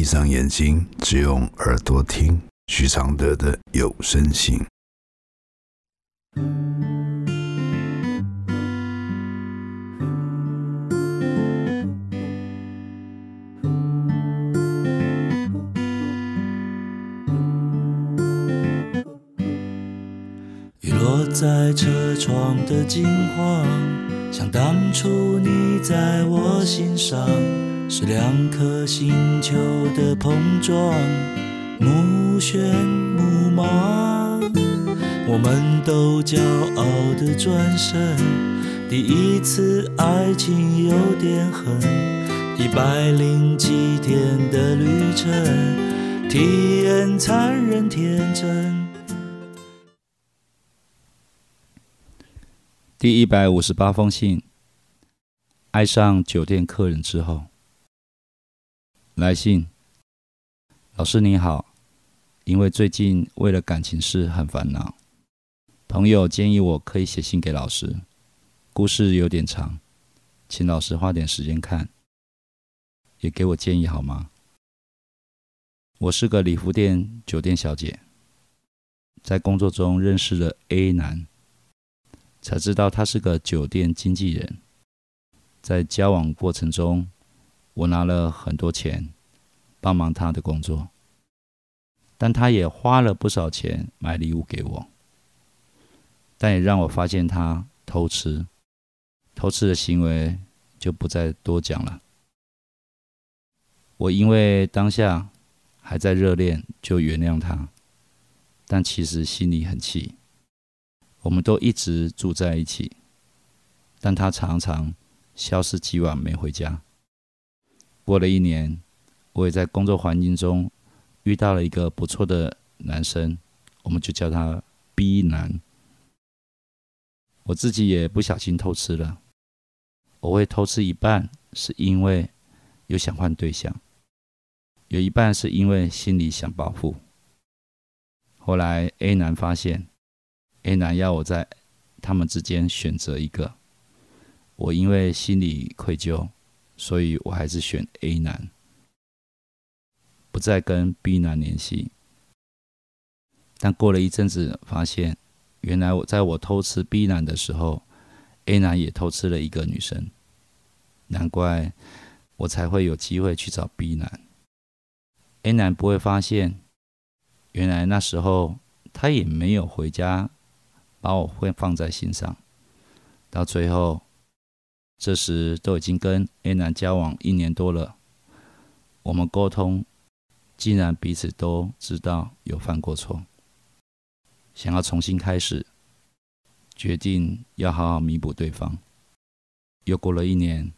闭上眼睛，只用耳朵听许常德的有声信。雨落在车窗的金黄，像当初你在我心上，是两颗星球的碰撞，目眩目盲。我们都骄傲的转身，第一次爱情有点狠，一百零七天的旅程，体验残忍天真。第一百五十八封信。爱上酒店客人之后，来信。老师你好，因为最近为了感情事很烦恼，朋友建议我可以写信给老师。故事有点长，请老师花点时间看，也给我建议好吗？我是个礼服店酒店小姐，在工作中认识了 A 男。才知道他是个酒店经纪人，在交往过程中，我拿了很多钱帮忙他的工作，但他也花了不少钱买礼物给我，但也让我发现他偷吃，偷吃的行为就不再多讲了。我因为当下还在热恋，就原谅他，但其实心里很气。我们都一直住在一起，但他常常消失几晚没回家。过了一年，我也在工作环境中遇到了一个不错的男生，我们就叫他 B 男。我自己也不小心偷吃了，我会偷吃一半，是因为有想换对象，有一半是因为心里想报复。后来 A 男发现。A 男要我在他们之间选择一个，我因为心里愧疚，所以我还是选 A 男，不再跟 B 男联系。但过了一阵子，发现原来我在我偷吃 B 男的时候，A 男也偷吃了一个女生，难怪我才会有机会去找 B 男。A 男不会发现，原来那时候他也没有回家。把我会放在心上，到最后，这时都已经跟 A 男交往一年多了，我们沟通，竟然彼此都知道有犯过错，想要重新开始，决定要好好弥补对方。又过了一年，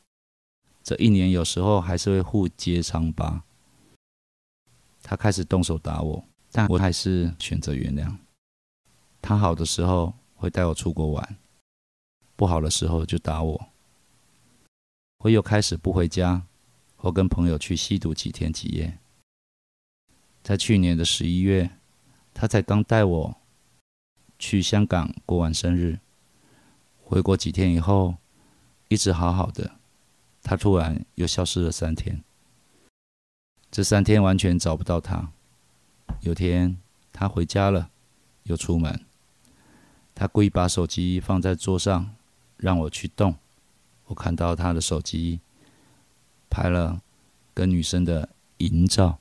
这一年有时候还是会互揭伤疤。他开始动手打我，但我还是选择原谅。他好的时候会带我出国玩，不好的时候就打我。我又开始不回家，或跟朋友去吸毒几天几夜。在去年的十一月，他才刚带我去香港过完生日，回国几天以后，一直好好的，他突然又消失了三天。这三天完全找不到他。有天他回家了，又出门。他故意把手机放在桌上，让我去动。我看到他的手机拍了跟女生的淫照。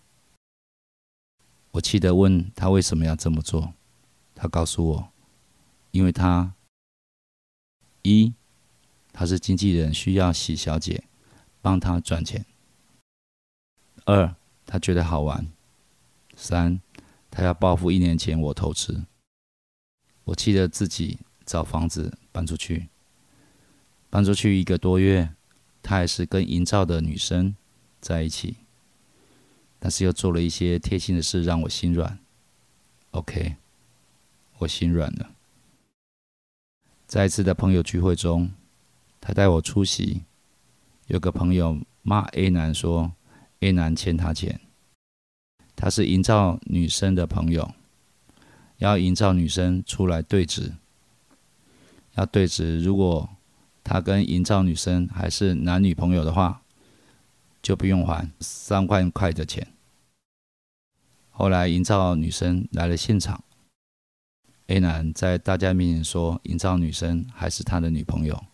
我气得问他为什么要这么做。他告诉我，因为他一他是经纪人，需要喜小姐帮他赚钱；二他觉得好玩；三他要报复一年前我偷吃。我气得自己找房子搬出去，搬出去一个多月，他还是跟营造的女生在一起，但是又做了一些贴心的事让我心软。OK，我心软了。在一次的朋友聚会中，他带我出席，有个朋友骂 A 男说 A 男欠他钱，他是营造女生的朋友。要营造女生出来对质，要对质。如果他跟营造女生还是男女朋友的话，就不用还三万块的钱。后来营造女生来了现场，A 男在大家面前说，营造女生还是他的女朋友。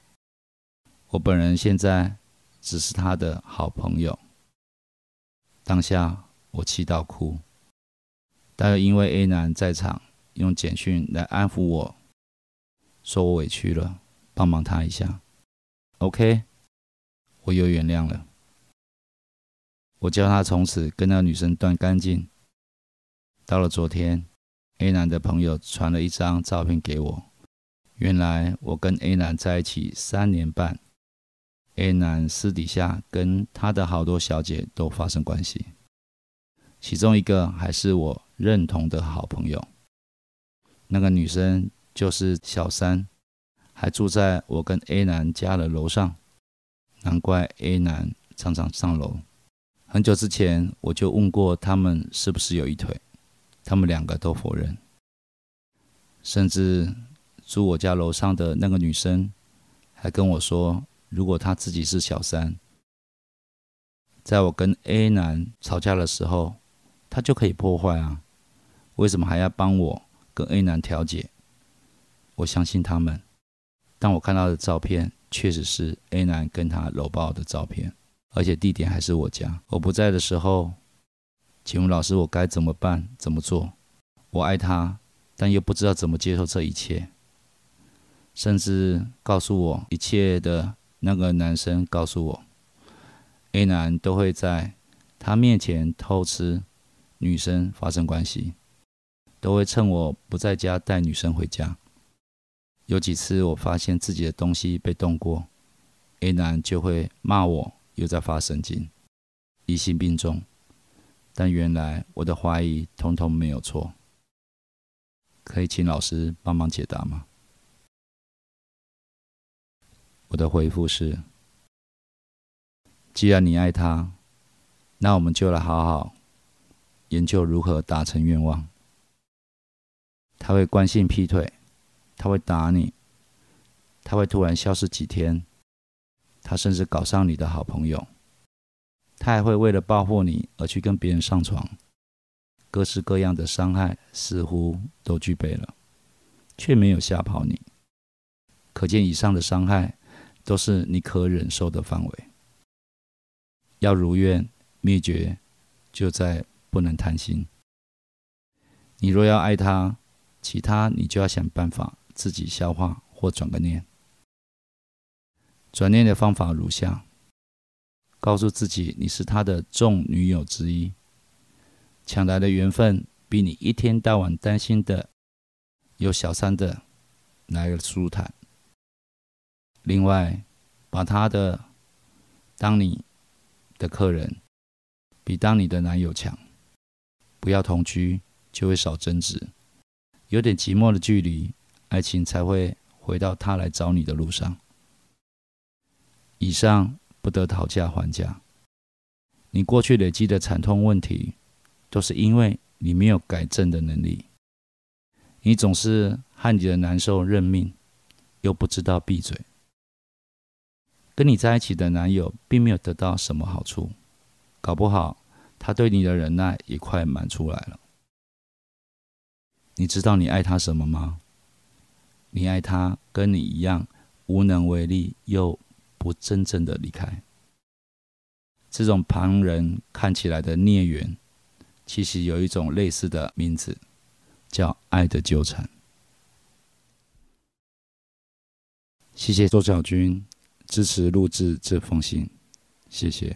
我本人现在只是他的好朋友。当下我气到哭，但又因为 A 男在场，用简讯来安抚我，说我委屈了，帮忙他一下。OK，我又原谅了。我叫他从此跟那个女生断干净。到了昨天，A 男的朋友传了一张照片给我，原来我跟 A 男在一起三年半，A 男私底下跟他的好多小姐都发生关系，其中一个还是我认同的好朋友。那个女生就是小三，还住在我跟 A 男家的楼上，难怪 A 男常常上楼。很久之前我就问过他们是不是有一腿，他们两个都否认。甚至住我家楼上的那个女生还跟我说，如果她自己是小三，在我跟 A 男吵架的时候，她就可以破坏啊，为什么还要帮我跟 A 男调解？我相信他们，但我看到的照片确实是 A 男跟他搂抱的照片。而且地点还是我家。我不在的时候，请问老师，我该怎么办？怎么做？我爱他，但又不知道怎么接受这一切。甚至告诉我一切的那个男生告诉我，A 男都会在他面前偷吃女生发生关系，都会趁我不在家带女生回家。有几次我发现自己的东西被动过，A 男就会骂我。又在发神经，疑心病重，但原来我的怀疑通通没有错。可以请老师帮忙解答吗？我的回复是：既然你爱他，那我们就来好好研究如何达成愿望。他会惯性劈腿，他会打你，他会突然消失几天。他甚至搞上你的好朋友，他还会为了报复你而去跟别人上床，各式各样的伤害似乎都具备了，却没有吓跑你。可见以上的伤害都是你可忍受的范围。要如愿灭绝，就在不能贪心。你若要爱他，其他你就要想办法自己消化或转个念。转念的方法如下：告诉自己你是他的众女友之一，抢来的缘分比你一天到晚担心的有小三的来的舒坦。另外，把他的当你的客人比当你的男友强。不要同居，就会少争执。有点寂寞的距离，爱情才会回到他来找你的路上。以上不得讨价还价。你过去累积的惨痛问题，都是因为你没有改正的能力。你总是和你的难受认命，又不知道闭嘴。跟你在一起的男友并没有得到什么好处，搞不好他对你的忍耐也快满出来了。你知道你爱他什么吗？你爱他跟你一样无能为力，又……不真正的离开，这种旁人看起来的孽缘，其实有一种类似的名字，叫爱的纠缠。谢谢周小军支持录制这封信，谢谢。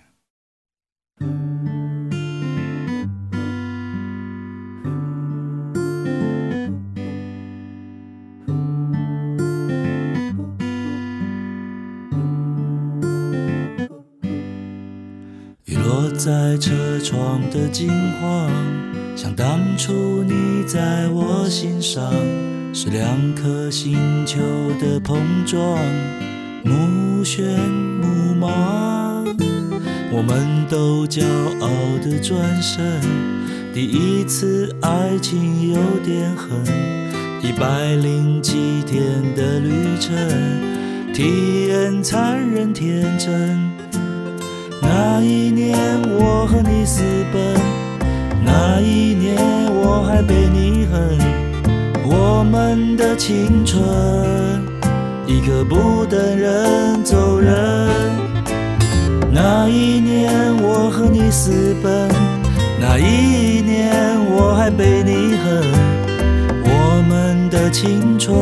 在车窗的金黄，像当初你在我心上，是两颗星球的碰撞，目眩目盲。我们都骄傲的转身，第一次爱情有点狠，一百零几天的旅程，体验残忍天真。那一年我和你私奔，那一年我还被你恨。我们的青春，一刻不等人走人。那一年我和你私奔，那一年我还被你恨。我们的青春，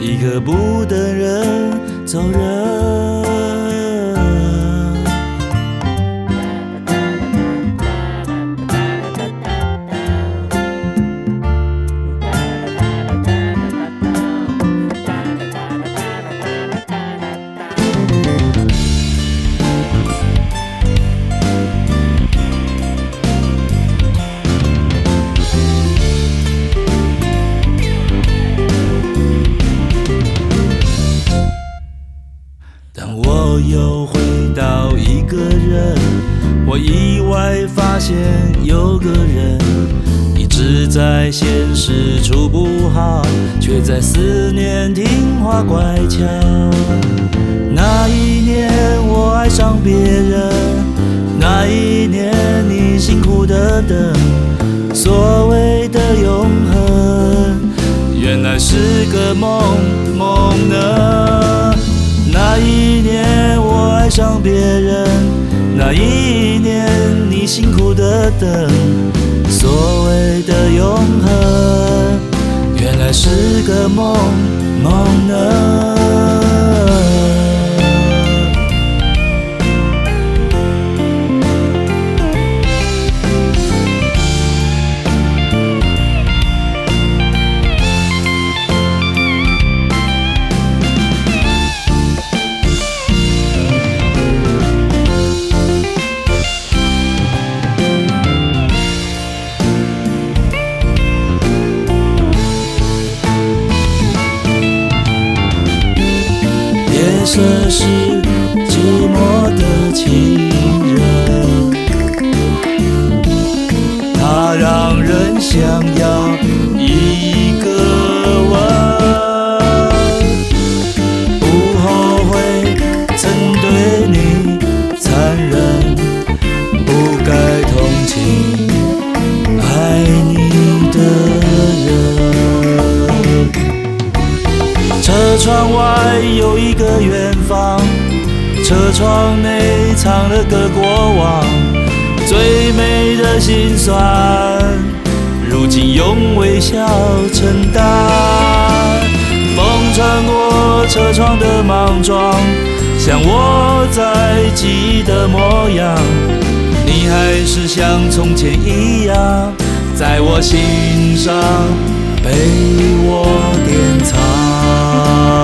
一刻不等人走人。个人，我意外发现有个人一直在现实处不好，却在思念听话乖巧。那一年我爱上别人，那一年你辛苦的等，所谓的永恒，原来是个梦梦那一年你辛苦的等，所谓的永恒，原来是个梦梦呢。想要一个吻。不后悔曾对你残忍，不该同情爱你的人。车窗外有一个远方，车窗内藏了个过往，最美的心酸，如今用微笑承担。风穿过车窗的莽撞，像我在记忆的模样，你还是像从前一样，在我心上被我典藏。